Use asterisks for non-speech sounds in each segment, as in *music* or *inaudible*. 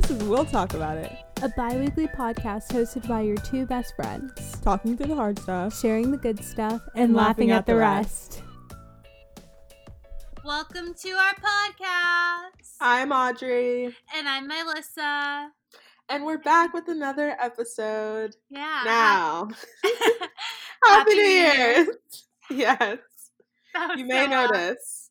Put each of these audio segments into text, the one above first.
This is We'll Talk About It, a bi weekly podcast hosted by your two best friends, talking through the hard stuff, sharing the good stuff, and, laughing, at, the rest. Welcome to our podcast. I'm Audrey, And I'm Melissa. and we're back with another episode Yeah. now. *laughs* *laughs* Happy Happy New New Year! Year. *laughs* yes, you may so loud. notice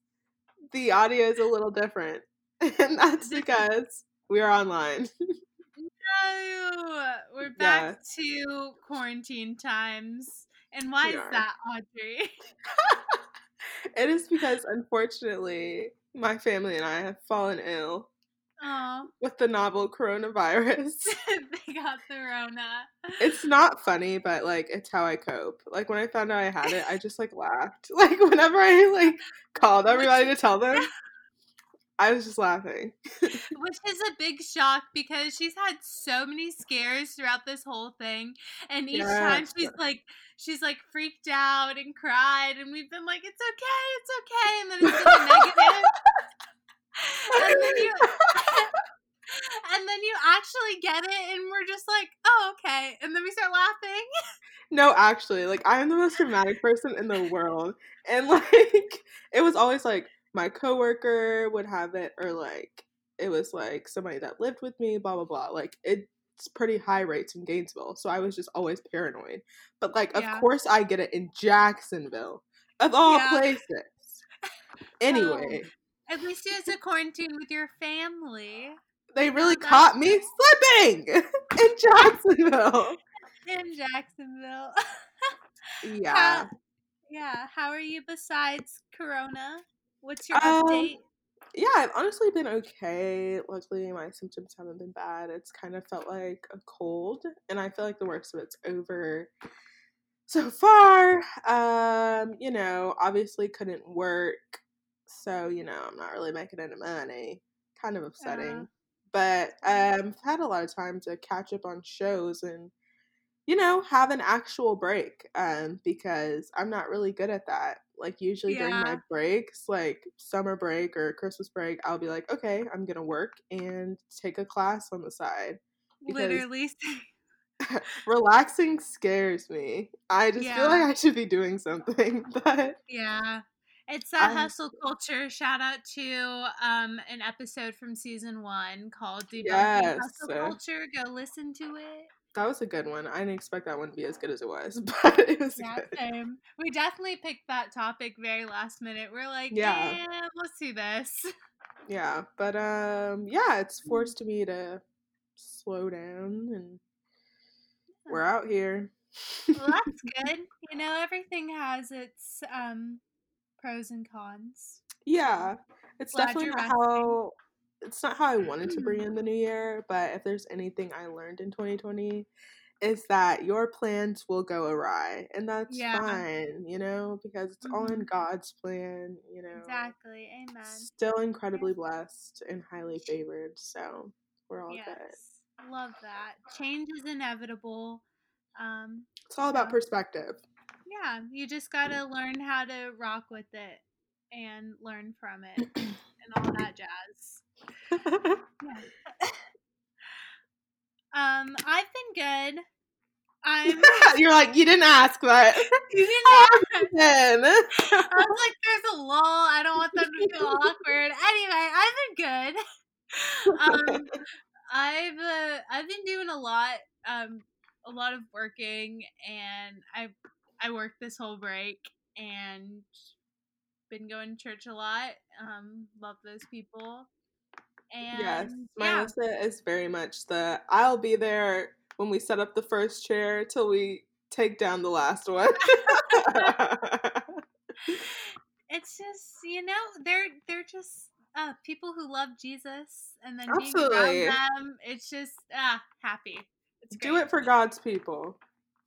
the audio is a little different, and that's because we are online. No, we're back to quarantine times. And why We is are. that, Audrey? *laughs* it is because, unfortunately, my family and I have fallen ill Oh, with the novel coronavirus. *laughs* they got the Rona. it's not funny, but like it's how I cope. Like when I found out I had it, I just like laughed. *laughs* Like whenever I like called everybody to tell them, I was just laughing. *laughs* Which is a big shock because she's had so many scares throughout this whole thing. And each time she's like she's like freaked out and cried and we've been like, It's okay, it's okay and then it's a negative. *laughs* and then you *laughs* and then you actually get it and we're just like, Oh, okay. And then we start laughing. No, actually, like I am the most dramatic person in the world, and like it was always like my coworker would have it, or like it was like somebody that lived with me, blah blah blah. Like it's pretty high rates in Gainesville, so I was just always paranoid. But like, of course, I get it in Jacksonville, of all Yeah. places. Oh, anyway, At least you had to quarantine with your family they really that's- caught me slipping *laughs* in Jacksonville. *laughs* in Jacksonville. *laughs* Yeah. How, yeah. How are you besides Corona? What's your Um, update? yeah, I've honestly been okay. Luckily, my symptoms haven't been bad. It's kind of felt like a cold, and I feel like the worst of it's over so far. Um, you know, obviously couldn't work, so you know, I'm not really making any money. Kind of upsetting, but um, I've had a lot of time to catch up on shows and you know have an actual break um because i'm not really good at that like usually during my breaks like summer break or christmas break i'll be like okay i'm gonna work and take a class on the side Literally. *laughs* *laughs* relaxing scares me i just feel like i should be doing something *laughs* but yeah. It's that I- hustle culture. Shout out to um an episode from season one called Debunking Yes. Hustle Culture. Go listen to it. That was a good one i didn't expect that one to be as good as it was *laughs* but it was Yeah, good same. We definitely picked that topic very last minute. We're like, Yeah. yeah, let's do this. yeah but um yeah it's forced me to slow down and we're out here well, that's *laughs* good. You know, everything has its um pros and cons. yeah it's Glad definitely how it's not how i wanted to bring in the new year but if there's anything i learned in 2020 is that your plans will go awry and that's Yeah. fine you know because it's all in Mhm. god's plan you know Exactly. Amen. still incredibly blessed and highly favored so we're all good Yes. Love that. Change is inevitable. Um, it's all about perspective yeah, you just gotta learn how to rock with it and learn from it *clears throat* and all that jazz. *laughs* Um, I've been good. *laughs* I'm. You're like, you didn't ask, but *laughs* You didn't. I was like, there's a lull. I don't want them to feel awkward. Anyway, I've been good. Um, I've uh, I've been doing a lot, um, a lot of working, and I I worked this whole break and been going to church a lot. Um, love those people. And yes, my yeah, Melissa is very much the I'll be there when we set up the first chair till we take down the last one. *laughs* it's just you know they're they're just uh, people who love Jesus, and then Absolutely. being around them, it's just ah happy. It's Do it for God's people.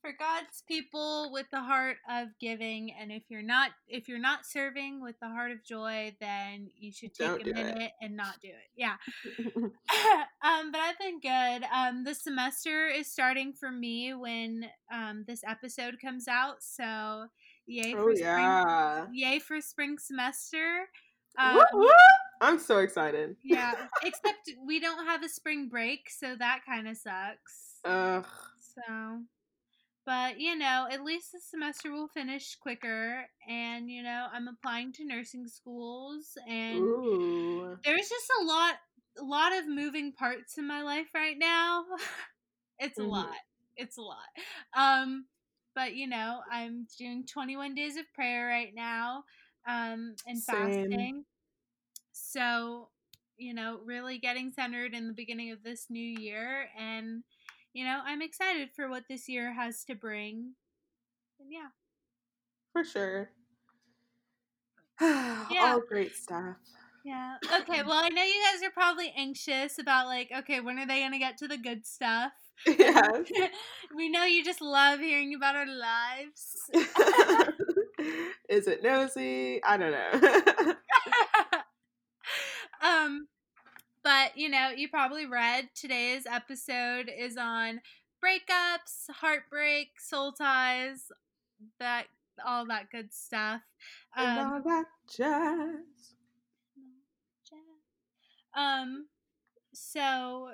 For God's people with the heart of giving, and if you're not if you're not serving with the heart of joy, then you should take Don't a do it. minute and not do it. Yeah. *laughs* *laughs* um, but I've been good. Um, the semester is starting for me when um this episode comes out, so yay oh for spring yeah. yay for spring semester. Um, Woo, woo! I'm so excited. yeah, *laughs* except we don't have a spring break, so that kind of sucks. Ugh. So, but you know, at least the semester will finish quicker, and you know, I'm applying to nursing schools, and Ooh. there's just a lot, a lot of moving parts in my life right now. *laughs* it's a Mhm. lot. It's a lot. Um, but you know, I'm doing 21 days of prayer right now, um, and Same. fasting. So, you know, really getting centered in the beginning of this new year, and you know, I'm excited for what this year has to bring. And yeah, For sure. *sighs* Yeah. All great stuff. yeah. *clears throat* Okay, well, I know you guys are probably anxious about like, okay, when are they gonna get to the good stuff? Yes. *laughs* we know you just love hearing about our lives. *laughs* Is it nosy? I don't know. *laughs* um, but you know, you probably read today's episode is on breakups, heartbreak, soul ties, that all that good stuff. and Um, all that jazz. um, so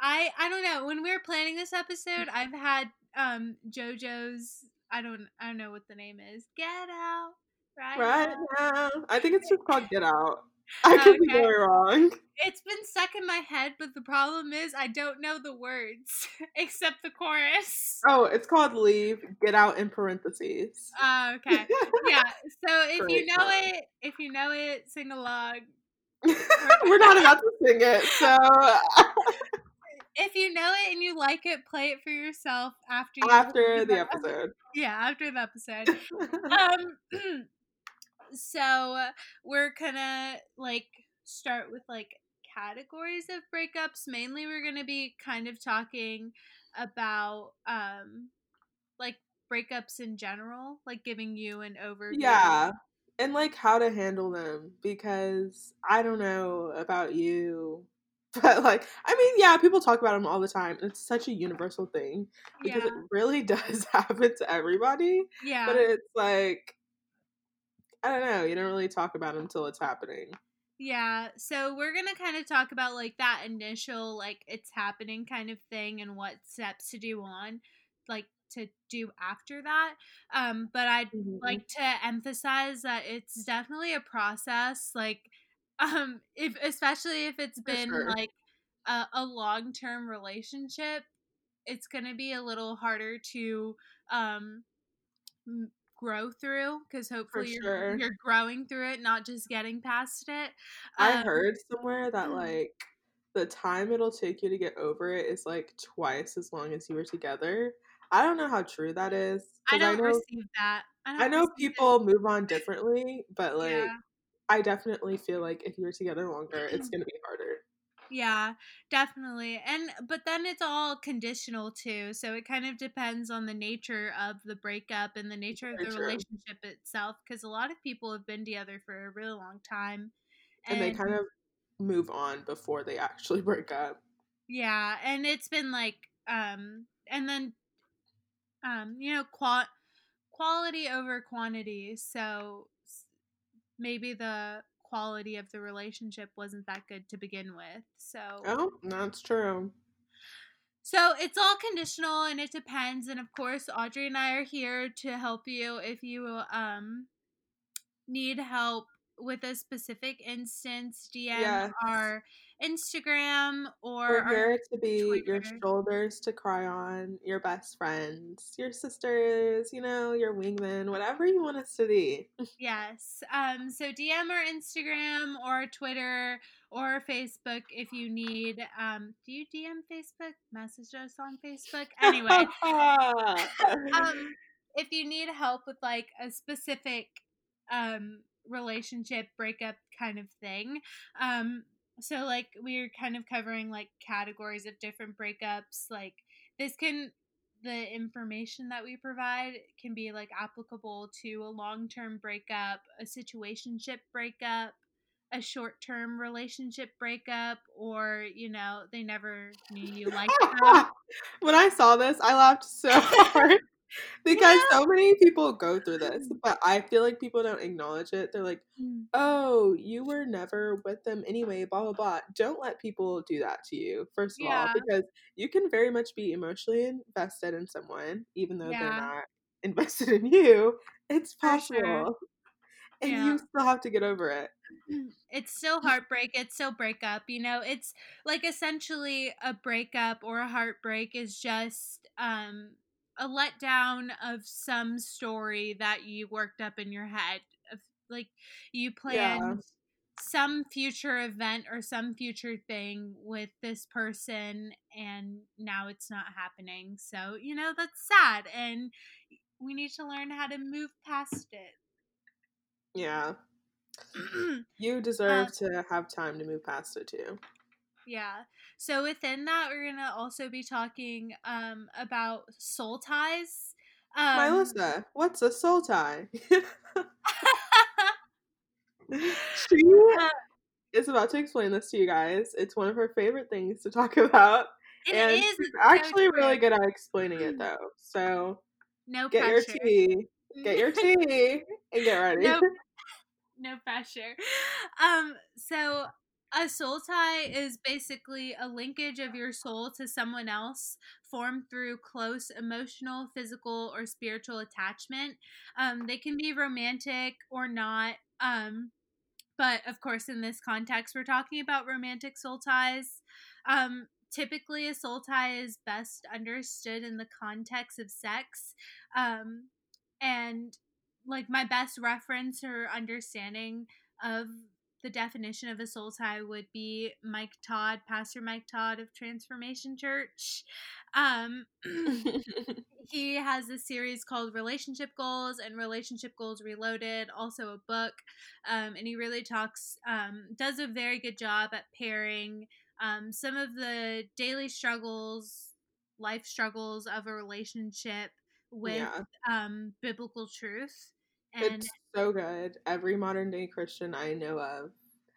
I I don't know. When we were planning this episode, I've had um JoJo's. I don't I don't know what the name is. Get out right, Right now. now. I think it's just called Get Out. I could be very wrong. It's been stuck in my head, but the problem is I don't know the words *laughs* except the chorus. Oh, it's called Leave, Get Out in parentheses. *laughs* Oh, okay. Yeah. So if you know it, if you know it, sing along. *laughs* We're not about to sing it, so If you know it and you like it, play it for yourself after you after the episode. Yeah, after the episode. um *clears throat* so we're gonna like start with like categories of breakups mainly we're gonna be kind of talking about um like breakups in general like giving you an overview yeah. And like how to handle them because I don't know about you. *laughs* But like I mean, yeah, people talk about them all the time. It's such a universal thing because yeah it really *laughs* does happen to everybody. yeah But it's like I don't know, you don't really talk about them until it's happening. Yeah, so we're gonna kind of talk about like that initial like it's happening kind of thing and what steps to do on, like to do after that. Um, but I'd Mhm. like to emphasize that it's definitely a process. Like, *laughs* um, if especially if it's For been sure. like a, a long term relationship, it's gonna be a little harder to um grow through because hopefully you're, sure. you're growing through it not just getting past it I Um, heard somewhere that like the time it'll take you to get over it is like twice as long as you were together. I don't know how true that is. I don't know receive that. I, I know receive it. people move on *laughs* differently, but like Yeah. I definitely feel like if you're together longer, it's *clears throat* gonna be harder. Yeah, definitely. And but then it's all conditional too. So it kind of depends on the nature of the breakup and the nature of the true. relationship itself because a lot of people have been together for a really long time. And they kind of move on before they actually *laughs* break up. Yeah, and it's been like um and then um you know qual- quality over quantity. So maybe the quality of the relationship wasn't that good to begin with. So Oh, that's true. So it's all conditional and it depends. And of course, Audrey and I are here to help you if you um need help with a specific instance. DM Yes. our Instagram or We're here to be your shoulders to cry on, your best friends, your sisters, you know, your wingman, whatever you want us to be. yes. Um. So DM our Instagram or Twitter or Facebook if you need. Um. Do you DM Facebook? Message us on Facebook. Anyway. *laughs* um, if you need help with like a specific um relationship breakup kind of thing um so like we're kind of covering like categories of different breakups like this can the information that we provide can be like applicable to a long-term breakup a situationship breakup a short-term relationship breakup or you know they never knew you liked them *laughs* when I saw this, I laughed so *laughs* hard. Because so many people go through this, but I feel like people don't acknowledge it. They're like, Mm. "Oh, you were never with them anyway." Blah blah blah. Don't let people do that to you. First of all, because you can very much be emotionally invested in someone, even though they're not *laughs* invested in you. It's sure. possible, and Yeah. you still have to get over it. it's still heartbreak it's still breakup you know it's like essentially a breakup or a heartbreak is just um a letdown of some story that you worked up in your head of like you Yeah. planned some future event or some future thing with this person and now it's not happening so you know that's sad and we need to learn how to move past it. Yeah, *clears throat* you uh, deserve to have time to move past it too. Yeah. So within that, we're gonna also be talking um about soul ties. Um, Melissa, what's a soul tie? *laughs* *laughs* she Uh, is about to explain this to you guys. It's one of her favorite things to talk *laughs* about. it and is, she's so actually really good at explaining it though. So No get your tea. Get your tea and get ready. no, no pressure. Um. So a soul tie is basically a linkage of your soul to someone else formed through close emotional, physical, or spiritual attachment. Um, they can be romantic or not. Um, but of course, in this context, we're talking about romantic soul ties. Um, typically, a soul tie is best understood in the context of sex. Um, and like my best reference or understanding of the definition of a soul tie would be Mike Todd, Pastor Mike Todd of Transformation Church. Um, *laughs* he has a series called Relationship Goals and Relationship Goals Reloaded, also a book. Um, and he really talks, um, does a very good job at pairing um, some of the daily struggles, life struggles of a relationship with yeah, um, biblical truth. And it's so good. Every modern day Christian I know of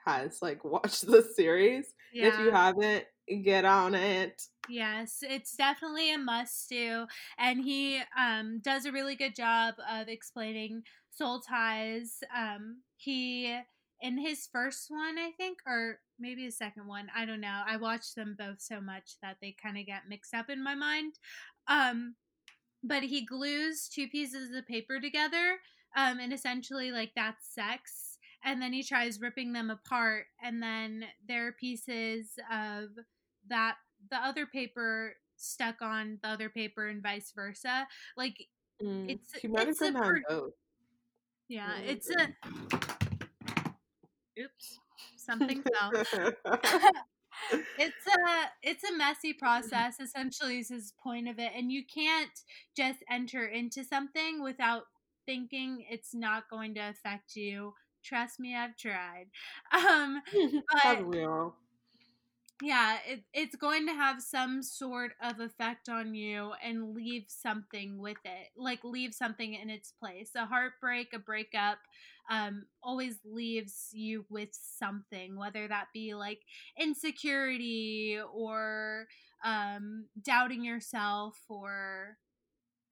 has like *laughs* watched this series. yeah, If you haven't, get on it. Yes, it's definitely a must do. And he um, does a really good job of explaining soul ties. Um, he, in his first one, I think, or maybe the second one, I don't know. I watched them both so much that they kind of get mixed up in my mind. Um, but he glues two pieces of paper together, um, and essentially, like, that's sex. And then he tries ripping them apart, and then there are pieces of that the other paper stuck on the other paper and vice versa. Like Mm, It's- she might have it's a done that in per- yeah, it's a oops, something fell. *laughs* *laughs* it's a it's a messy process essentially is his point of it and you can't just enter into something without thinking it's not going to affect you. Trust me i've tried. *laughs* Um *laughs* but Haven't we all? yeah it, it's going to have some sort of effect on you and leave something with it like leave something in its place. A heartbreak a breakup um, always leaves you with something whether that be like insecurity or um, doubting yourself or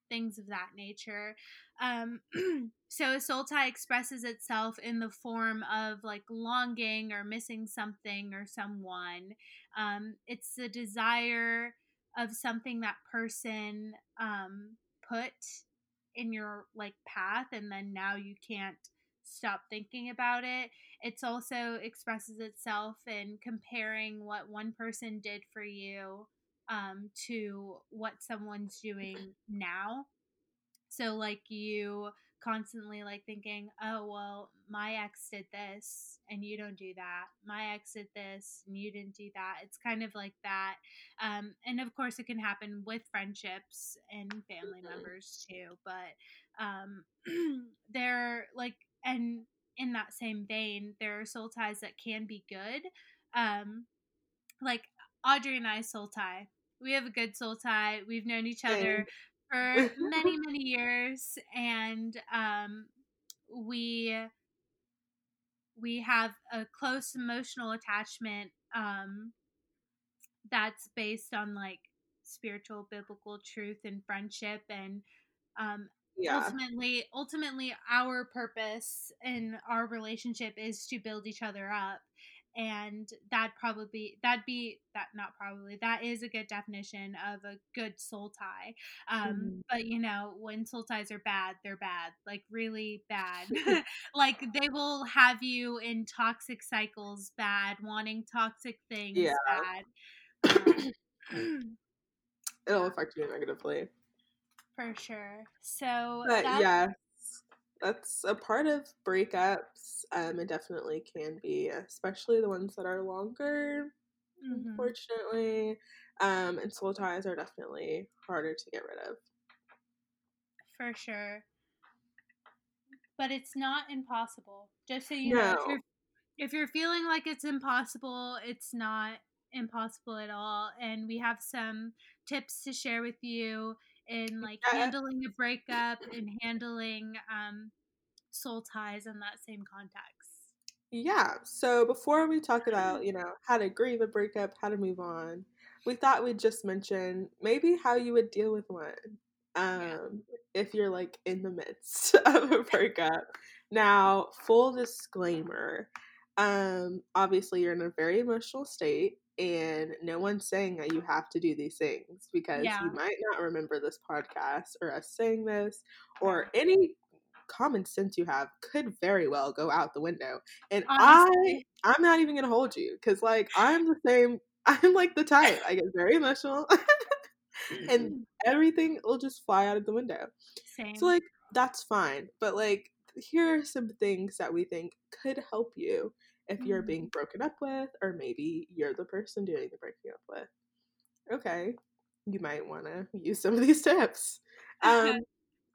things of that nature. Um, *clears throat* so a soul tie expresses itself in the form of like longing or missing something or someone. Um, it's the desire of something that person um, put in your like path and then now you can't stop thinking about it. It's also expresses itself in comparing what one person did for you um, to what someone's doing now. So like you constantly like thinking oh well my ex did this and you don't do that. My ex did this and you didn't do that. It's kind of like that um, and of course it can happen with friendships and family Mhm. members too but um, *clears throat* they're like and in that same vein there are soul ties that can be good um, like audrey and i soul tie we have a good soul tie. We've known each other for *laughs* many many years and um we we have a close emotional attachment um that's based on like spiritual biblical truth and friendship and Um, Yeah. ultimately ultimately our purpose in our relationship is to build each other up and that probably that'd be that not probably that is a good definition of a good soul tie um Mhm. but you know when soul ties are bad they're bad like really bad *laughs* *laughs* like they will have you in toxic cycles bad wanting toxic things Yeah. bad um, *coughs* It'll affect you negatively. for sure so But yes, that's a part of breakups. Um, it definitely can be, especially the ones that are longer, mhm. unfortunately. Um, and soul ties are definitely harder to get rid of. for sure. But it's not impossible. Just so you know, if you're if you're feeling like it's impossible, it's not impossible at all. And we have some tips to share with you in like Yeah. handling a breakup and handling um, soul ties in that same context. Yeah. So before we talk about, you know, how to grieve a breakup, how to move on, we thought we'd just mention maybe how you would deal with one. Um, if you're like in the midst *laughs* of a breakup. Now, full disclaimer, um, obviously you're in a very emotional state and no one's saying that you have to do these things because Yeah. you might not remember this podcast or us saying this or any common sense you have could very well go out the window. And Honestly. I I'm not even gonna hold you because like I'm the same. *laughs* I'm like the type. I get very emotional, *laughs* and mm-hmm. everything will just fly out of the window. Same. So like that's fine. But like here are some things that we think could help you if you're Mhm. being broken up with, or maybe you're the person doing the breaking up with. Okay, you might want to use some of these *laughs* tips. *laughs* Um,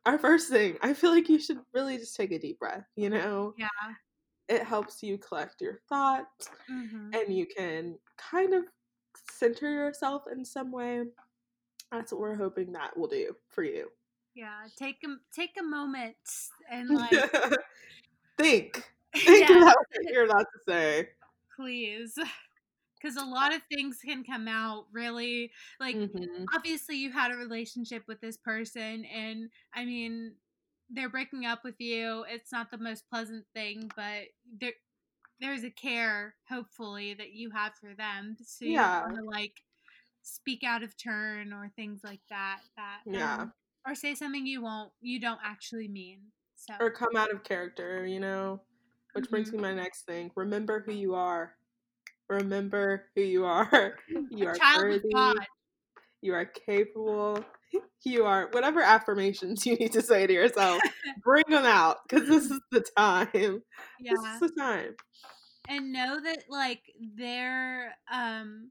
our first thing, I feel like you should really just take a deep breath. You know, yeah. it helps you collect your thoughts hmm and you can kind of center yourself in some way. That's what we're hoping that will do for you. Yeah. Take a take a moment and like *laughs* Think. *laughs* Think yeah. about what you're about to say. please because a lot of things can come out really like Mhm. obviously you had a relationship with this person and i mean they're breaking up with you it's not the most pleasant thing but there there's a care hopefully that you have for them so Yeah. to like speak out of turn or things like that that Yeah. um, or say something you won't you don't actually mean so Or come out of character, you know? Which brings me to my next thing. Remember who you are. Remember who you are. *laughs* *laughs* You are worthy. You are capable. *laughs* You are whatever affirmations you need to say to yourself. Bring them out because this is the time. Yeah. This is the time. and know that like their um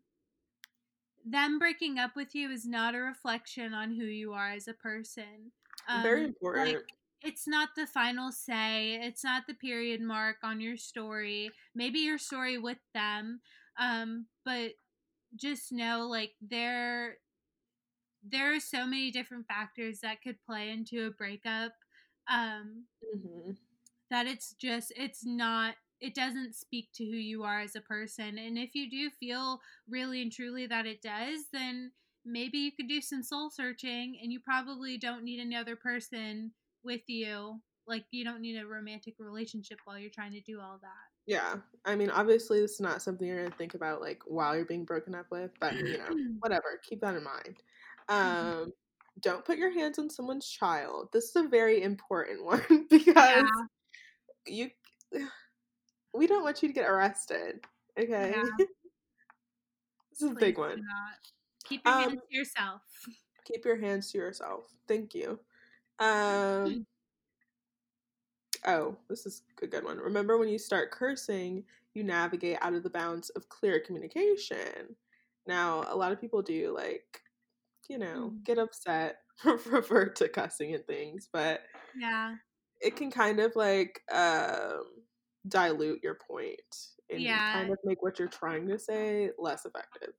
them breaking up with you is not a reflection on who you are as a person um Very important. like it's not the final say it's not the period mark on your story maybe your story with them um but just know like there there are so many different factors that could play into a breakup um hmm that it's just it's not it doesn't speak to who you are as a person and if you do feel really and truly that it does then maybe you could do some soul searching and you probably don't need another person with you like you don't need a romantic relationship while you're trying to do all that Yeah. I mean, obviously, this is not something you're going to think about like while you're being broken up with, but you know, *clears throat* whatever. Keep that in mind. Mhm. Um, don't put your hands on someone's child. This is a very important *laughs* one because yeah you we don't want you to get arrested. Okay. Yeah. *laughs* this is a big one. keep your hands Um, to yourself keep your hands to yourself. Thank you. Um oh, this is a good one. Remember when you start cursing, you navigate out of the bounds of clear communication. Now, a lot of people do like, you know, Mhm. get upset, *laughs* refer to cussing and things, but yeah it can kind of like um dilute your point and Yeah. kind of make what you're trying to say less effective.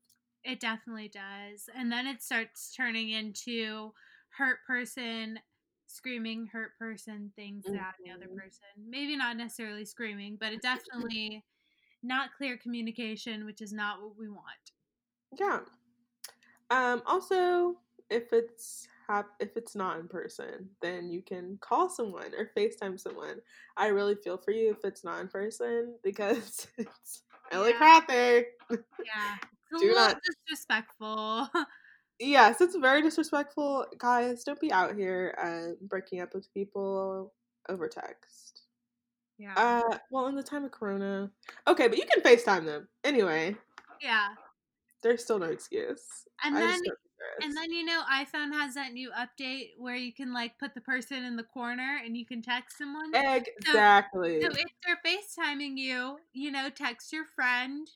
It definitely does. And then it starts turning into hurt person screaming hurt person things at the other Mhm. person. Maybe not necessarily screaming, but it definitely not clear communication, which is not what we want. Yeah. Um, also, if it's hap- if it's not in person, then you can call someone or FaceTime someone. I really feel for you if it's not in person because *laughs* it's really Yeah. crappy. Yeah. *laughs* It's a Do little not- disrespectful. *laughs* Yes, it's very disrespectful. Guys, don't be out here uh, breaking up with people over text. yeah. Uh, well, in the time of Corona, okay, but you can FaceTime them anyway. yeah. There's still no excuse. And I then just don't think there and then you know iPhone has that new update where you can like put the person in the corner and you can text someone. exactly. So if they're FaceTiming you, you know, text your friend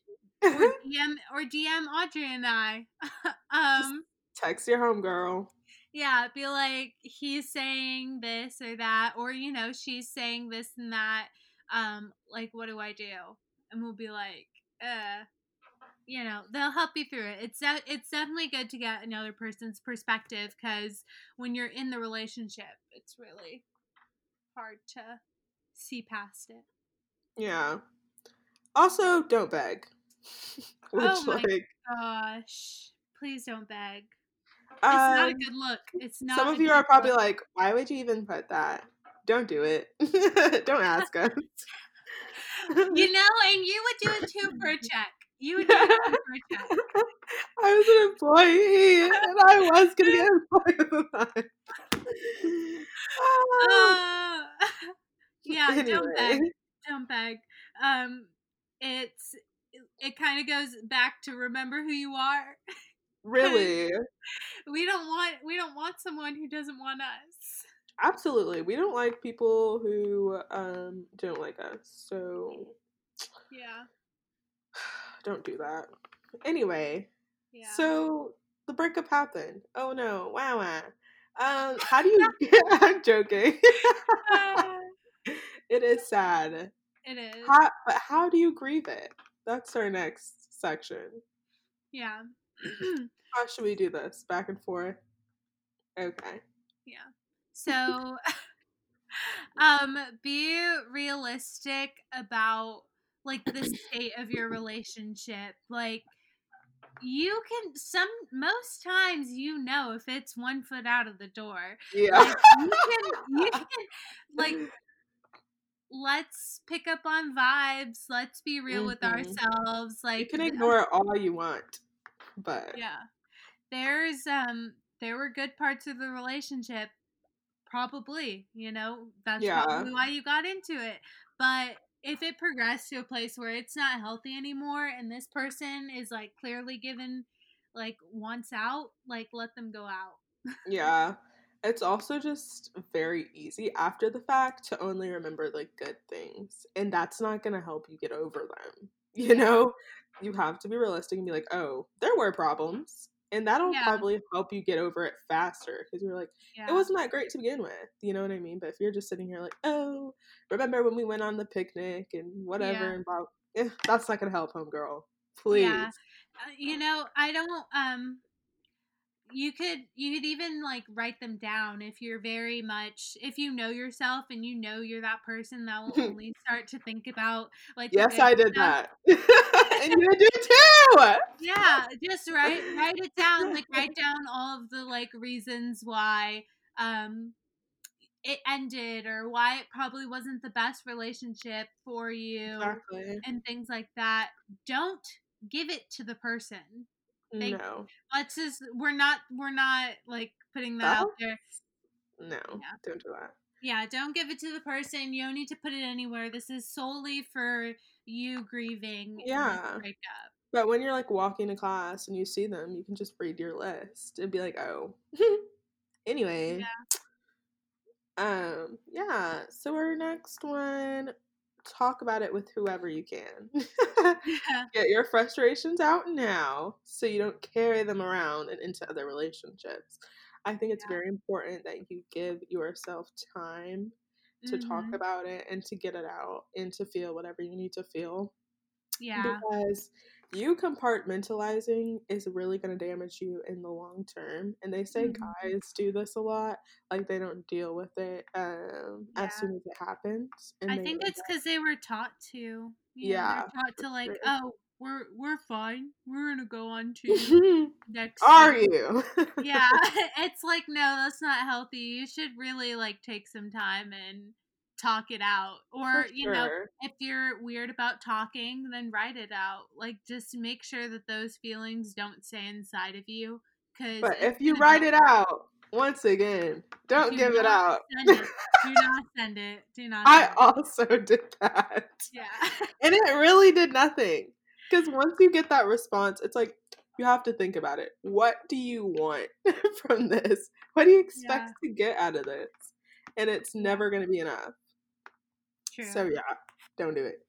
or *laughs* DM or DM Audrey and I. *laughs* um Text your homegirl. yeah, be like he's saying this or that or you know, she's saying this and that. Um like what do I do? And we'll be like, uh you know, they'll help you through it. It's de- it's definitely good to get another person's perspective cuz when you're in the relationship, it's really hard to see past it. Yeah. Also, don't beg. *laughs* Which, Oh my like, Gosh, please don't beg. It's not a um, good look. It's not. some of you are probably look. like, why would you even put that? Don't do it. *laughs* don't ask us. *laughs* you know, and you would do it too for a check. You would do it too for a check. I was an employee, and I was gonna get employed at the time. Ah, Uh, yeah, don't beg. Don't beg. Um, it's it, kind of goes back to remember who you are. really, *laughs* We don't want we don't want someone who doesn't want us. absolutely, we don't like people who um don't like us, so Yeah. *sighs* don't do that. Anyway, Yeah. so the breakup happened. Oh no, wow, wow. Um, how do you? *laughs* *laughs* I'm joking. Uh, it is sad. it is. How, but how do you grieve it? That's our next section. Yeah. *clears throat* *clears throat* How should we do this? Back and forth. Okay. Yeah. So *laughs* um be realistic about like the state of your relationship. Like you can some most times you know if it's one foot out of the door. Yeah. Like you can you can like *laughs* *laughs* let's pick up on vibes. Let's be real with Mhm. ourselves. Like you can ignore all you want, but yeah there's um there were good parts of the relationship probably you know that's Yeah. probably why you got into it but if it progressed to a place where it's not healthy anymore and this person is like clearly given like wants out like let them go out yeah. It's also just very easy after the fact to only remember like good things, and that's not gonna help you get over them. *laughs* You know, you have to be realistic and be like, oh, there were problems, and that'll Yeah. probably help you get over it faster because you're like, yeah it wasn't that great to begin with. You know what I mean? But if you're just sitting here like, oh, remember when we went on the picnic and whatever, Yeah. and blah, eh, that's not gonna help, homegirl. Please. Uh, you know i don't um you could you could even like write them down if you're very much if you know yourself and you know you're that person that will *laughs* only start to think about like Yes, I did stuff. that. *laughs* and you did too. yeah just write write it down like write *laughs* down all of the like reasons why um it ended or why it probably wasn't the best relationship for you Exactly. and things like that don't give it to the person Thank- No. let's just we're not we're not like putting that out there No. yeah. Don't do that. yeah don't give it to the person you don't need to put it anywhere this is solely for you grieving Yeah. breakup But when you're like walking to class and you see them, you can just read your list and be like, oh. *laughs* anyway. Um, yeah. So our next one, talk about it with whoever you can. *laughs* Get your frustrations out now so you don't carry them around and into other relationships. I think it's Yeah. very important that you give yourself time to talk Mhm. about it and to get it out and to feel whatever you need to feel yeah because you compartmentalizing is really going to damage you in the long term and they say Mhm. guys do this a lot like they don't deal with it um Yeah. as soon as it happens and i think it's because they were taught to you Yeah, they're taught to like sure. oh we're we're fine. We're gonna go on to *laughs* next. Are thing." you? Yeah, *laughs* *laughs* it's like no, that's not healthy. You should really like take some time and talk it out, or For you know, if you're weird about talking, then write it out. Like just make sure that those feelings don't stay inside of you. Cause But if you write it out, once again, don't Do give it out. It. Do not send it. Do not. I it. also *laughs* did that. Yeah. And it really did nothing. Because once you get that response, it's like you have to think about it. What do you want *laughs* from this? What do you expect to get out of this? And it's never going to be enough. True. So, yeah, don't do it.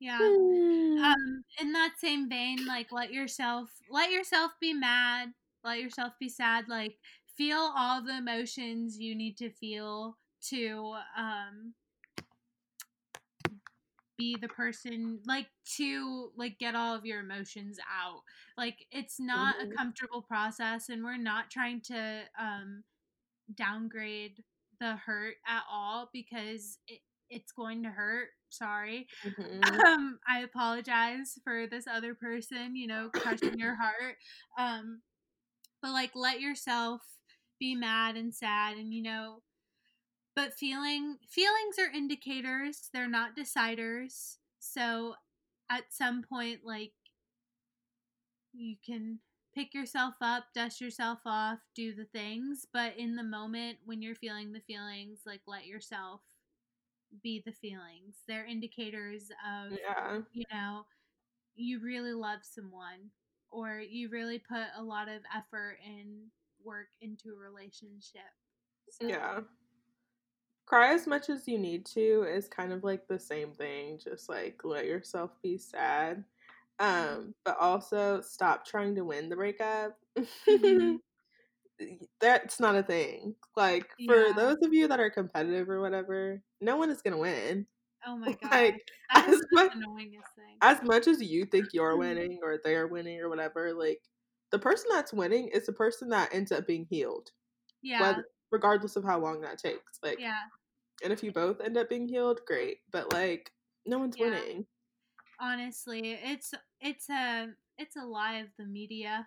yeah. Mm. um in that same vein like let yourself let yourself be mad let yourself be sad like feel all the emotions you need to feel to um be the person like to like get all of your emotions out like it's not Mhm. a comfortable process and we're not trying to um downgrade the hurt at all because it, it's going to hurt sorry Mhm. um i apologize for this other person you know crushing your *coughs* heart um but like let yourself be mad and sad and you know but feeling feelings are indicators they're not deciders so at some point like you can pick yourself up dust yourself off do the things but in the moment when you're feeling the feelings like let yourself be the feelings they're indicators of Yeah. you know, you really love someone or you really put a lot of effort and work into a relationship. So, Yeah. Cry as much as you need to is kind of like the same thing. Just like let yourself be sad. Um, but also stop trying to win the breakup. *laughs* Mhm. That's not a thing. Like for Yeah. those of you that are competitive or whatever, no one is gonna win. Oh my *laughs* god. Like as the *laughs* much annoyingest thing. as much as you think you're Mhm. winning or they're winning or whatever, like the person that's winning is the person that ends up being healed. yeah. Whether, regardless of how long that takes. Like yeah. and if you both end up being healed, great. But like no one's Yeah. winning. Honestly, it's it's a it's a lie of the media.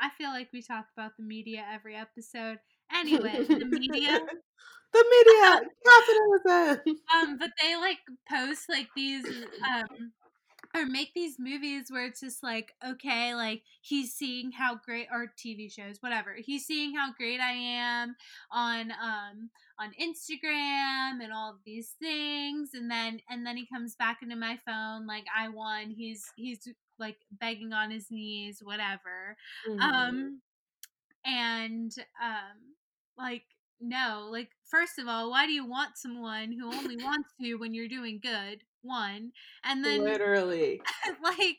I feel like we talk about the media every episode. Anyway, the media *laughs* the media *laughs* capitalism. um but they like post like these *clears throat* um or make these movies where it's just like okay like he's seeing how great or tv shows whatever he's seeing how great i am on um on instagram and all of these things and then and then he comes back into my phone like i won he's he's like begging on his knees whatever Mhm. um and um like no like first of all why do you want someone who only wants you when you're doing good one and then literally. *laughs* like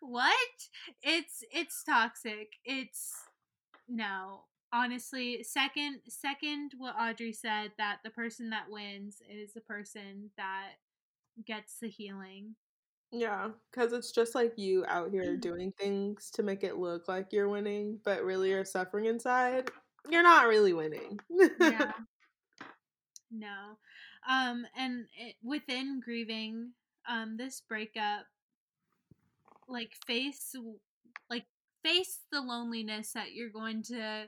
what? It's it's toxic. It's no. Honestly second second what audrey said that the person that wins is the person that gets the healing. Yeah, because it's just like you out here mm. doing things to make it look like you're winning, but really you're suffering inside. You're not really winning. yeah. *laughs* No um and it, within grieving um this breakup like face like face the loneliness that you're going to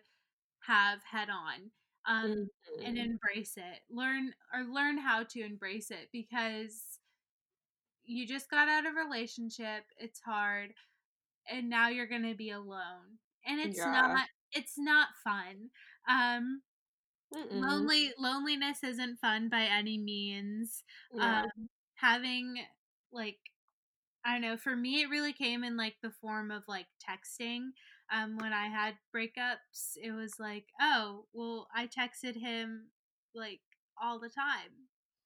have head on um and Mhm. embrace it learn or learn how to embrace it because you just got out of a relationship it's hard and now you're gonna be alone and it's Yeah. not it's not fun um Mm-mm. lonely loneliness isn't fun by any means. Yeah. um having like i don't know for me it really came in like the form of like texting. Um when i had breakups it was like oh well i texted him like all the time.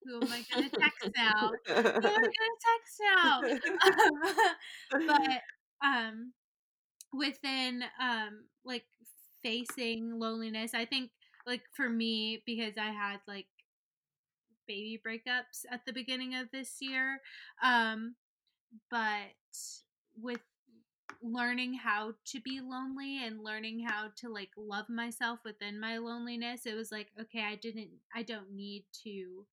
Who am i gonna text now? Who am i *laughs* gonna text now? *laughs* But um within um like facing loneliness i think like for me because i had like baby breakups at the beginning of this year um but with learning how to be lonely and learning how to like love myself within my loneliness it was like okay i didn't i don't need to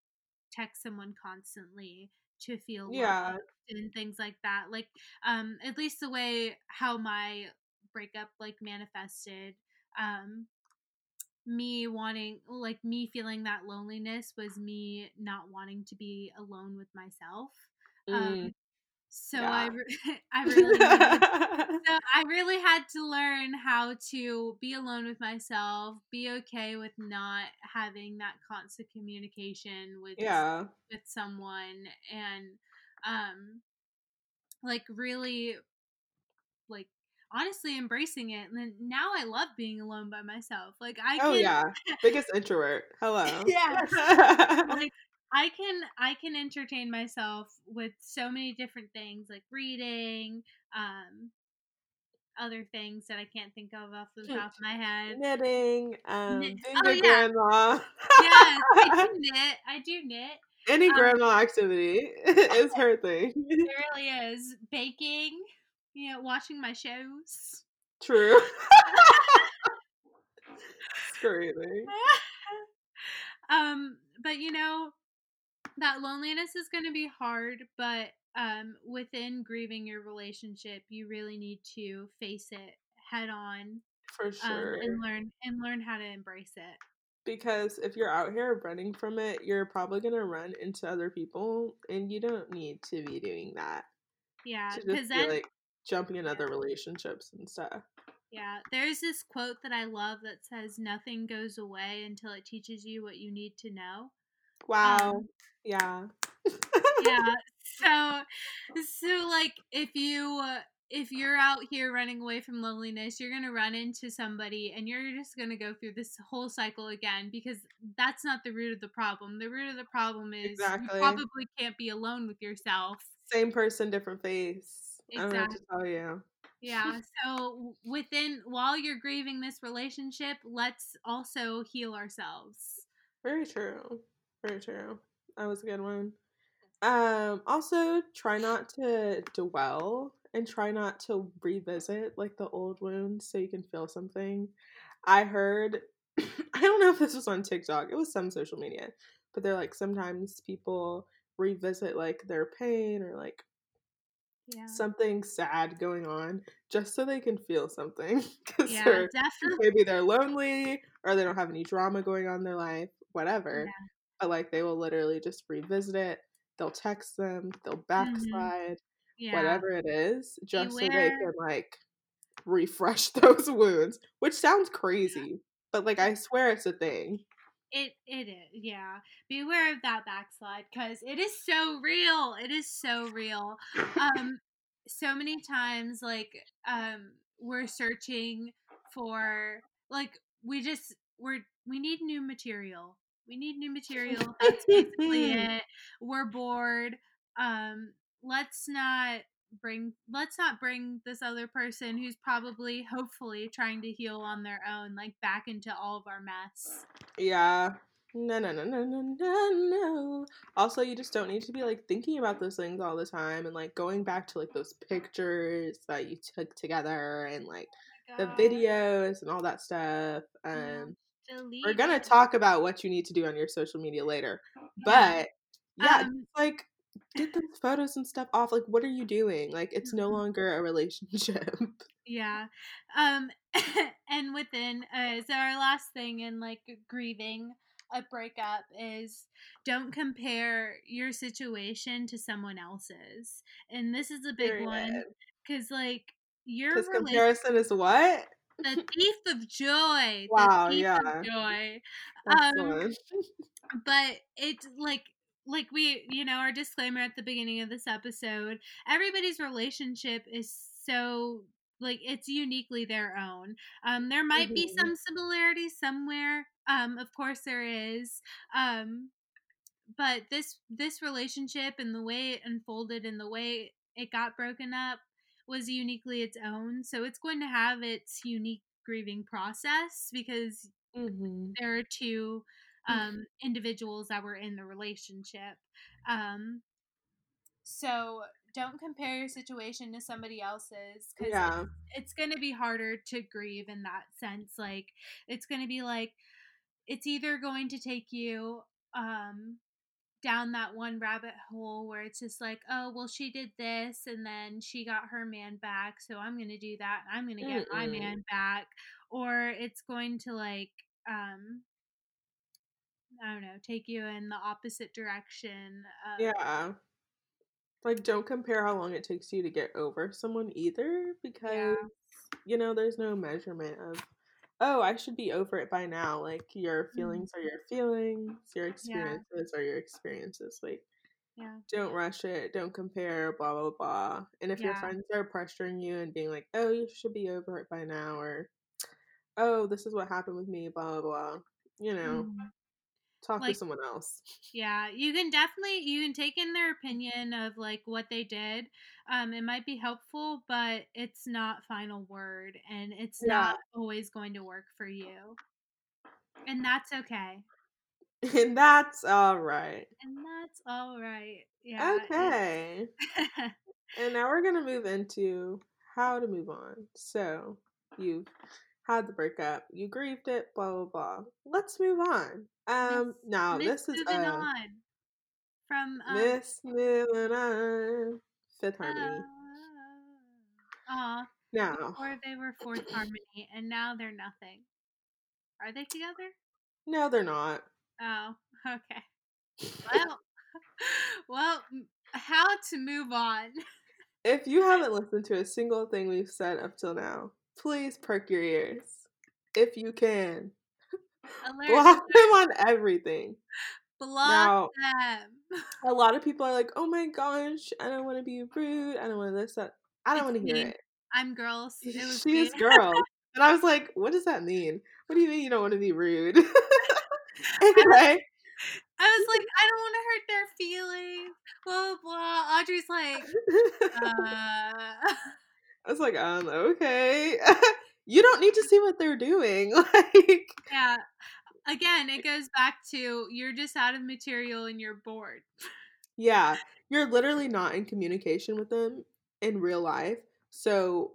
text someone constantly to feel Yeah. and things like that. Like um at least the way how my breakup like manifested um me wanting like me feeling that loneliness was me not wanting to be alone with myself. Um Mm, so yeah. *laughs* I re- *laughs* I really so I really had to learn how to be alone with myself, be okay with not having that constant communication with yeah. with someone and um like really like honestly embracing it and then now I love being alone by myself. Like I Oh yeah. Biggest introvert. *laughs* Hello. yeah. *laughs* Like I can I can entertain myself with so many different things like reading, um other things that I can't think of off the top of my head. Knitting, um, Knit- being oh, a yeah. grandma. *laughs* Yes, I do knit. I do knit. Any Um, grandma activity is her thing. It really is. Baking, you know, watching my shows. True. *laughs* Screaming. *laughs* um, but you know, that loneliness is going to be hard, but um, within grieving your relationship, you really need to face it head on For um, sure. and learn and learn how to embrace it. because if you're out here running from it, you're probably gonna run into other people, and you don't need to be doing that. Yeah, because then like jumping in other relationships and stuff. Yeah, there's this quote that I love that says, Nothing goes away until it teaches you what you need to know. Wow. Um, yeah. Yeah, *laughs* so, so like, if you. Uh, if you're out here running away from loneliness, you're going to run into somebody and you're just going to go through this whole cycle again because that's not the root of the problem. The root of the problem is Exactly. you probably can't be alone with yourself. Same person, different face. I don't know what to Exactly. tell you. Yeah. So within while you're grieving this relationship, let's also heal ourselves. Very true. Very true. That was a good one. Um, also try not to dwell and try not to revisit like the old wounds so you can feel something. I heard *clears throat* I don't know if this was on TikTok, it was some social media, but they're like sometimes people revisit like their pain or like Yeah. something sad going on just so they can feel something *laughs* Yeah, they're definitely. maybe they're lonely or they don't have any drama going on in their life, whatever. Yeah. But like they will literally just revisit it. They'll text them, they'll backslide, Mm-hmm. Yeah. whatever it is, just so they can like refresh *laughs* those wounds, which sounds crazy, but like I swear it's a thing. It it is. Yeah. Beware of that backslide cuz it is so real. It is so real. Um so many times like um we're searching for like we just we're we need new material. We need new material. That's basically *laughs* it. We're bored. Um let's not bring let's not bring this other person who's probably hopefully trying to heal on their own like back into all of our mess. Yeah. No, no, no, no, no, no, no. Also, you just don't need to be like thinking about those things all the time and like going back to like those pictures that you took together and like the videos and all that stuff. Um, we're gonna talk about what you need to do on your social media later, Yeah. but yeah, Um, like get those photos and stuff off. Like, what are you doing? Like, it's no Mhm. longer a relationship. *laughs* Yeah. Um *laughs* and within uh so our last thing in like grieving a breakup is don't compare your situation to someone else's. And this is a big one cuz like your Because relation comparison is what? the *laughs* thief of joy. Wow, the thief yeah. of joy. Um, but it's like like we you know our disclaimer at the beginning of this episode everybody's relationship is so like it's uniquely their own um there might be Mhm. some similarities somewhere um of course there is um but this this relationship and the way it unfolded and the way it got broken up was uniquely its own so it's going to have its unique grieving process because Mhm. there are two um, individuals that were in the relationship. Um, so don't compare your situation to somebody else's because Yeah. it's going to be harder to grieve in that sense. Like it's going to be like it's either going to take you um, down that one rabbit hole where it's just like, oh, well, she did this and then she got her man back, so I'm going to do that. I'm going to get my Mm-mm. man back. Or it's going to like, um, I don't know, take you in the opposite direction. Of, Yeah. Like, don't compare how long it takes you to get over someone either, because, you know, there's no measurement of, oh, I should be over it by now. Like, your Mm. feelings are your feelings, your experiences are your experiences. Like, Yeah. don't rush it, don't compare, blah, blah, blah. And if your friends are pressuring you and being like, oh, you should be over it by now, or, oh, this is what happened with me, blah, blah, blah, you know, Mhm. Talk Like- to someone else. Yeah, you can definitely you can take in their opinion of like what they did. Um, it might be helpful, but it's not final word, and it's Yeah. not always going to work for you, and that's okay, *laughs* And that's all right. and that's all right. Yeah. Okay. *laughs* And now we're gonna move into how to move on. So you've had the breakup, you grieved it, blah blah blah. Let's move on. Um, Miss- now Miss this is moving uh, on from um, Miss moving on, Fifth Harmony. Aw, Now, before they were fourth harmony, and now they're nothing. Are they together? no, they're not. Oh, *laughs* okay. Well, *laughs* well, how to move on? If you *laughs* haven't listened to a single thing we've said up till now, please perk your ears. If you can, Alert, *laughs* block them on everything. block Now, them. a lot of people are like, "Oh my gosh, I don't want to be rude. I don't want this. That. I don't want to hear me. it." I'm girls. *laughs* She me. is girl, *laughs* and I was like, "What does that mean? What do you mean you don't want to be rude?" anyway, I was like, I don't want to hurt their feelings. Blah blah. Audrey's like, uh, I was like, "Um, okay." *laughs* you don't need to see what they're doing. *laughs* Like, yeah. Again, it goes back to you're just out of material and you're bored. yeah, you're literally not in communication with them in real life, so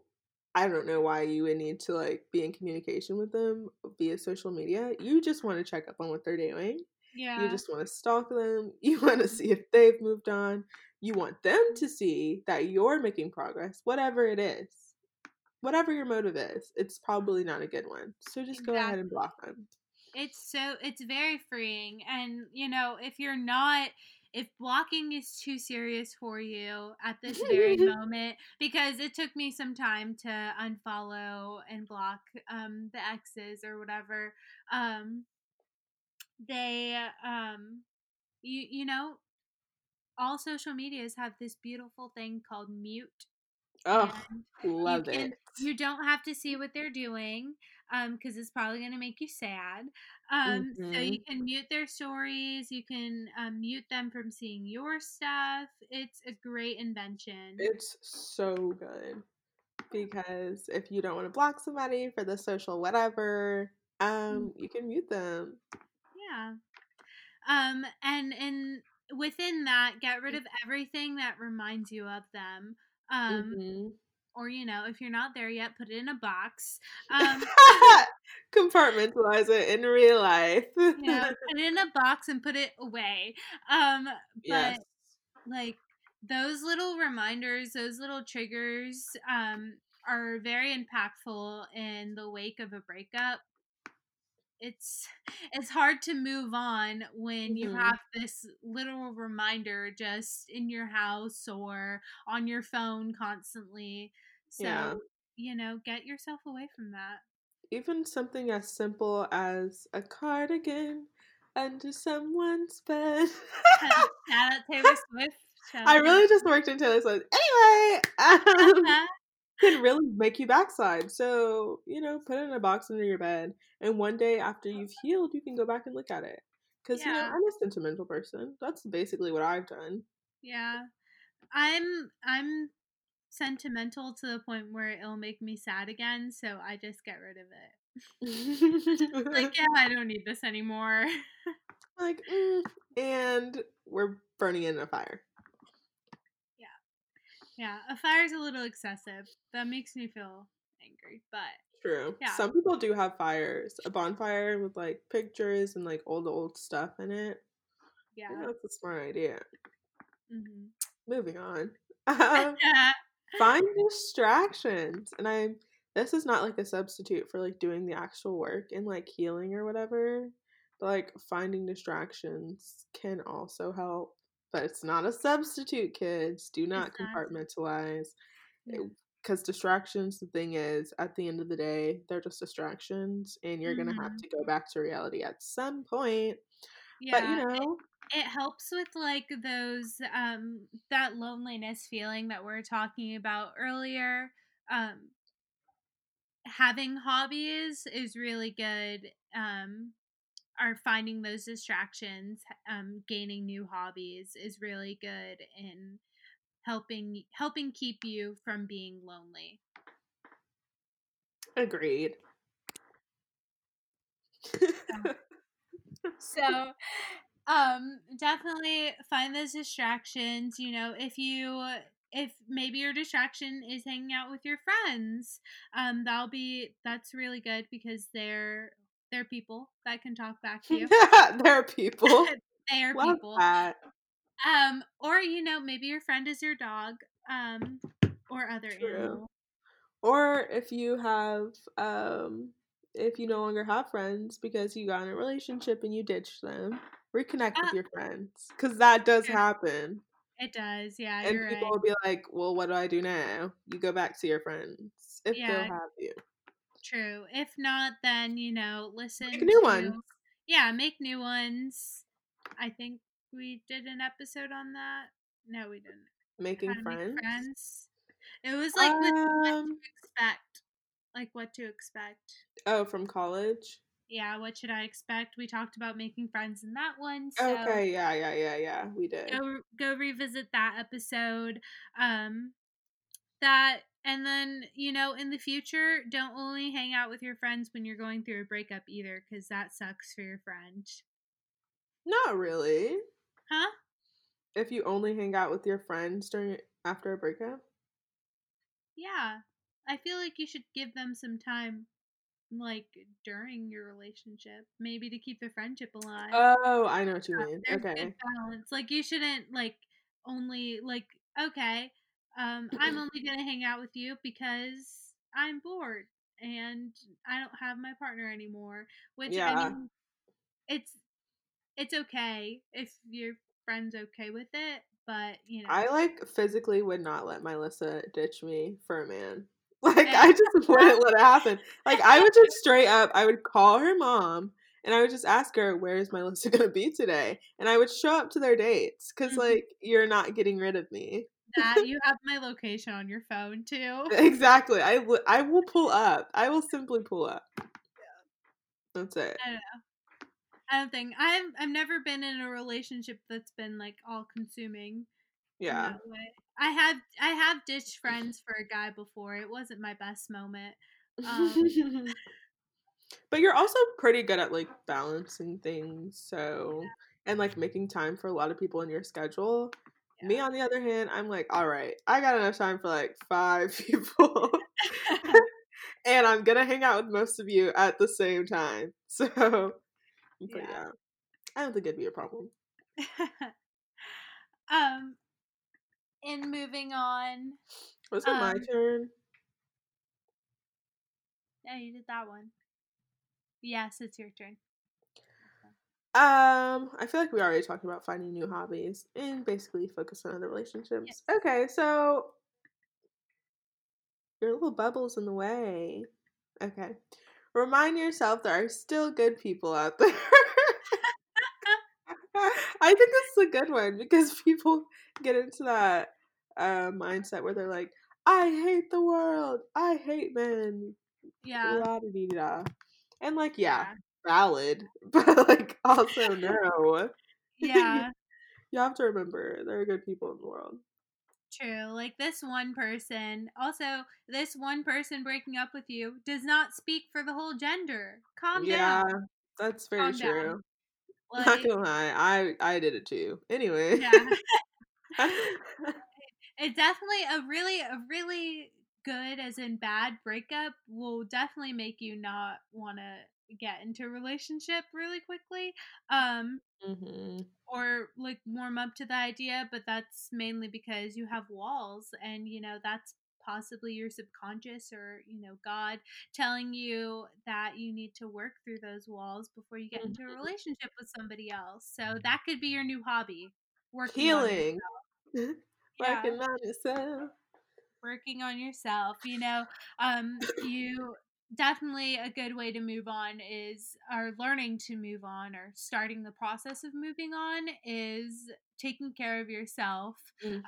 I don't know why you would need to like be in communication with them via social media. You just want to check up on what they're doing. Yeah. You just want to stalk them. *laughs* You want to see if they've moved on. You want them to see that you're making progress, whatever it is. Whatever your motive is, it's probably not a good one. So just go ahead and block them. it's so it's very freeing and you know if you're not if blocking is too serious for you at this very *laughs* moment because it took me some time to unfollow and block um the exes or whatever um they um you you know all social medias have this beautiful thing called mute Oh, love you can it. you don't have to see what they're doing um because it's probably going to make you sad um so Mhm. you can mute their stories you can um, mute them from seeing your stuff it's a great invention It's so good because if you don't want to block somebody for the social whatever, um, you can mute them. yeah um and and within that get rid of everything that reminds you of them um Mhm. or you know if you're not there yet put it in a box um *laughs* Compartmentalize it in real life. you *laughs* know put it in a box and put it away um but yes. like those little reminders those little triggers um are very impactful in the wake of a breakup it's it's hard to move on when you Mhm. have this little reminder just in your house or on your phone constantly so Yeah. you know get yourself away from that Even something as simple as a cardigan under someone's *laughs* bed. shout out taylor *laughs* swift I really just worked in Taylor Swift. Anyway, *laughs* um, Taylor- can really make you backside. So, you know, put it in a box under your bed. And one day after you've healed, you can go back and look at it. Because, you know, I'm a sentimental person. That's basically what I've done. Yeah. I'm I'm sentimental to the point where it'll make me sad again, so I just get rid of it. *laughs* Like, *laughs* yeah, I don't need this anymore. *laughs* like, mm, and we're burning it in a fire. Yeah, a fire's a little excessive. That makes me feel angry, but True. Yeah. Some people do have fires. A bonfire with like pictures and like old old stuff in it. Yeah. That's a smart idea. hmm Moving on. *laughs* Um, *laughs* find distractions. And I this is not like a substitute for like doing the actual work and like healing or whatever. But like finding distractions can also help. But it's not a substitute, kids. Do not compartmentalize. Because distractions, the thing is, at the end of the day, they're just distractions, and you're gonna have Mhm. to go back to reality at some point. Yeah. But you know, it helps with like those um that loneliness feeling that we are talking about earlier um having hobbies is really good um are finding those distractions um gaining new hobbies is really good in helping helping keep you from being lonely agreed. *laughs* so um definitely find those distractions you know if you if maybe your distraction is hanging out with your friends um that'll be that's really good because they're they're people that can talk back to you *laughs* there are people. *laughs* they are Love people that. um or you know maybe your friend is your dog um or other True. animal Or if you have, um, if you no longer have friends because you got in a relationship and you ditched them, reconnect Uh, with your friends because that does Yeah. happen. it does yeah And you're people right will be like, "Well, what do I do now?" You go back to your friends if Yeah. they'll have you. True. If not, then you know, listen Make new to ones. yeah, make new ones. I think we did an episode on that. No, we didn't. Making friends. make friends. It was like with what to Um. expect. Like what to expect. Oh, from college. Yeah, what should I expect? We talked about making friends in that one. So Okay. Yeah. Yeah. Yeah. Yeah. We did. go go revisit that episode. Um that and then you know in the future don't only hang out with your friends when you're going through a breakup either because that sucks for your friend Not really. huh If you only hang out with your friends during after a breakup. yeah i feel like you should give them some time like during your relationship maybe to keep the friendship alive Oh, I know what you mean. there's Okay. balance like you shouldn't like only like okay um i'm only gonna hang out with you because i'm bored and i don't have my partner anymore which i Yeah. mean it's it's okay if your friend's okay with it but you know I like physically would not let my Lissa ditch me for a man. *laughs* Like I just wouldn't let it happen. Like I would just straight up, I would call her mom and I would just ask her, "Where's my Lissa *laughs* gonna be today?" And I would show up to their dates because Mhm. like you're not getting rid of me. That you have my location on your phone too *laughs* Exactly. I w- I will pull up. I will simply pull up. That's it. i don't know i don't think i've i've never been in a relationship that's been like all consuming Yeah. I have I have ditched *laughs* friends for a guy before. It wasn't my best moment. Um, *laughs* but you're also pretty good at like balancing things, so and like making time for a lot of people in your schedule. Me, on the other hand, I'm like, all right, I got enough time for like five *laughs* people, *laughs* and I'm gonna hang out with most of you at the same time. *laughs* So, but Yeah. yeah, I don't think it'd be a problem. um and moving on. Was it my Um, turn? Yeah, you did that one. Yes, it's your turn. Um, I feel like we already talked about finding new hobbies and basically focus on other relationships. Yes. Okay, so your little bubble's in the way. Okay. Remind yourself there are still good people out there. *laughs* I think this is a good one because *laughs* people get into that uh, mindset where they're like, I hate the world. I hate men. Yeah. La da dee da. And like, yeah, Yeah. Valid, *laughs* but like also no. Yeah. *laughs* You have to remember there are good people in the world. True. Like this one person, also, this one person breaking up with you does not speak for the whole gender. Calm yeah, down. Yeah, that's very Calm true. Like, Not gonna lie, I I did it too. Anyway. yeah. *laughs* It's definitely a really, a really good, as in bad breakup, will definitely make you not want to get into a relationship really quickly. Um hmm or like warm up to the idea, but that's mainly because you have walls and you know that's possibly your subconscious or you know God telling you that you need to work through those walls before you get into a relationship with somebody else. So that could be your new hobby. Working on Healing. *laughs* Yeah. Working on yourself. working on yourself you know um you definitely a good way to move on is or learning to move on or starting the process of moving on is taking care of yourself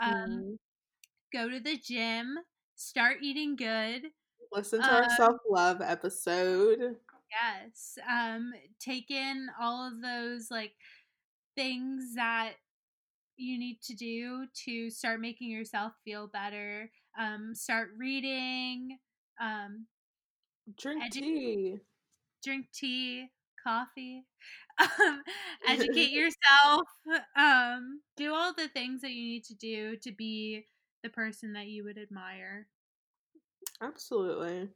um Mhm. go to the gym start eating good Listen to our um, self love episode. yes um take in all of those like things that you need to do to start making yourself feel better um start reading um Drink edu- tea. drink tea, coffee, *laughs* um, educate *laughs* yourself, um, do all the things that you need to do to be the person that you would admire. Absolutely.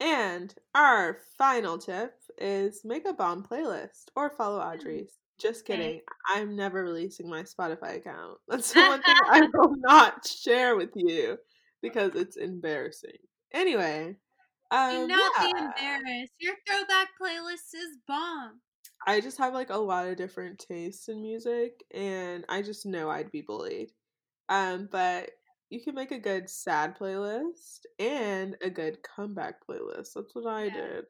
And our final tip is make a bomb playlist or follow Audrey's. Just kidding. I'm never releasing my Spotify account. *laughs* That's the one thing I will not share with you because it's embarrassing. Anyway, Do um, not be embarrassed. Your throwback playlist is bomb. I just have like a lot of different tastes in music, and I just know I'd be bullied. Um, but you can make a good sad playlist and a good comeback playlist. That's what I Yeah. did.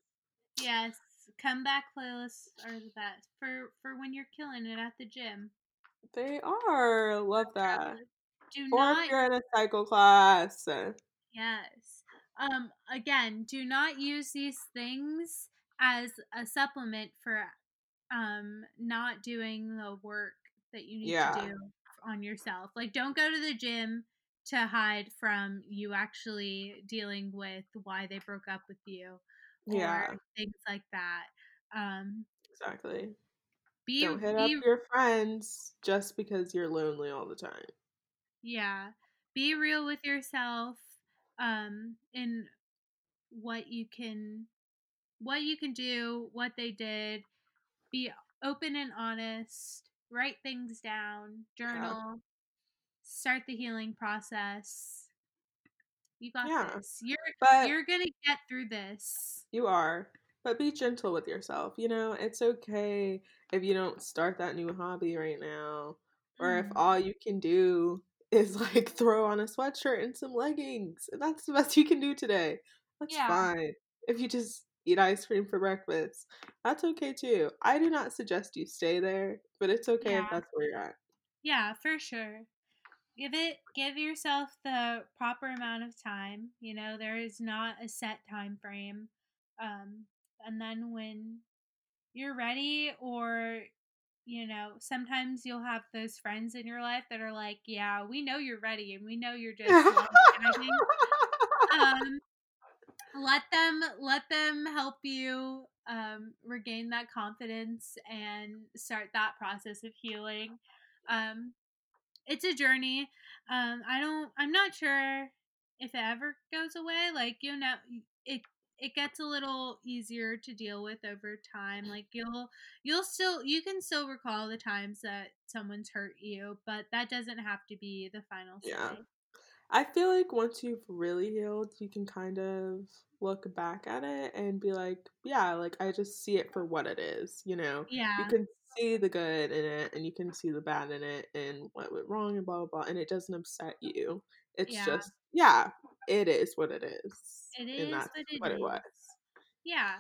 Yes, comeback playlists are the best for for when you're killing it at the gym. They are. Love that. Do Or not if you're in a cycle class. uh, Yes. Um again, do not use these things as a supplement for um not doing the work that you need Yeah. to do on yourself. Like don't go to the gym to hide from you actually dealing with why they broke up with you or Yeah, things like that. Um exactly. be Don't hit up be your friends just because you're lonely all the time. yeah, be real with yourself um in what you can what you can do, what they did, be open and honest, write things down, journal, start the healing process. You got Yeah. this. You're But you're going to get through this. you are. But be gentle with yourself. You know, it's okay if you don't start that new hobby right now. Or if Mm. all you can do is like throw on a sweatshirt and some leggings. and That's the best you can do today. That's Yeah. fine. If you just eat ice cream for breakfast, that's okay too. I do not suggest you stay there, but it's okay if Yeah. that's where you're at. Yeah, for sure. Give it give yourself the proper amount of time. You know, there is not a set time frame. Um and then when you're ready or you know, sometimes you'll have those friends in your life that are like, "Yeah, we know you're ready and we know you're just *laughs* um let them let them help you um, regain that confidence and start that process of healing. Um, it's a journey. Um, i don't i'm not sure if it ever goes away like you know it it gets a little easier to deal with over time mm. like you'll you'll still you can still recall the times that someone's hurt you but that doesn't have to be the final say Yeah. I feel like once you've really healed, you can kind of look back at it and be like, yeah, like I just see it for what it is, you know? Yeah. You can see the good in it and you can see the bad in it and what went wrong and blah blah blah and it doesn't upset you. It's Yeah. just yeah, it is what it is. It and that's what it what it is. was. yeah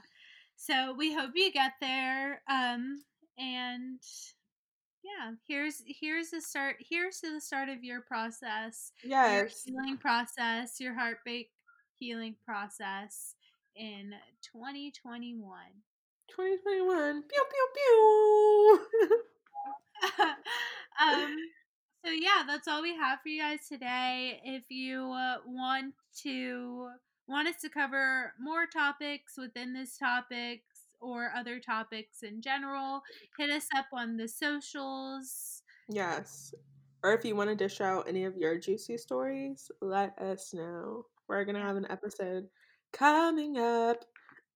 so we hope you get there um and yeah here's here's the start here's to the start of your process Yes. your healing process your heartbreak healing process in 2021 2021. Pew pew pew. *laughs* *laughs* um so yeah that's all we have for you guys today if you uh, want to want us to cover more topics within this topics or other topics in general hit us up on the socials Yes. Or if you want to dish out any of your juicy stories, let us know. We're going to have an episode coming up.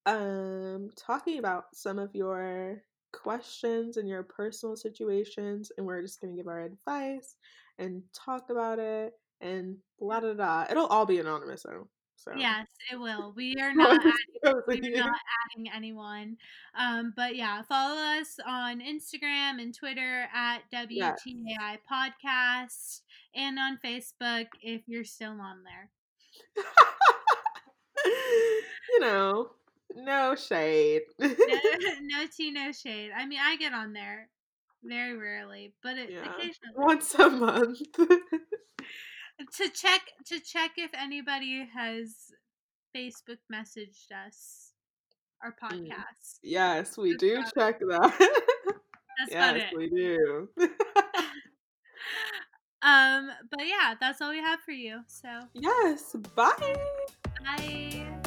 um, talking about some of your questions and your personal situations, and we're just going to give our advice and talk about it and blah da da. It'll all be anonymous though. So Yes, it will. We *laughs* are not adding, we are not adding anyone. Um, but yeah, follow us on Instagram and Twitter at WTAI yes. Podcast and on Facebook if you're still on there. *laughs* you know, no shade. no, *laughs* *laughs* no tea, no shade. I mean, I get on there very rarely, but it, yeah. occasionally once a month *laughs* to check to check if anybody has Facebook messaged us our mm. podcast. Yes, we That's do check that. That's yes, we do. um, but yeah, that's all we have for you. So yes, bye. Bye.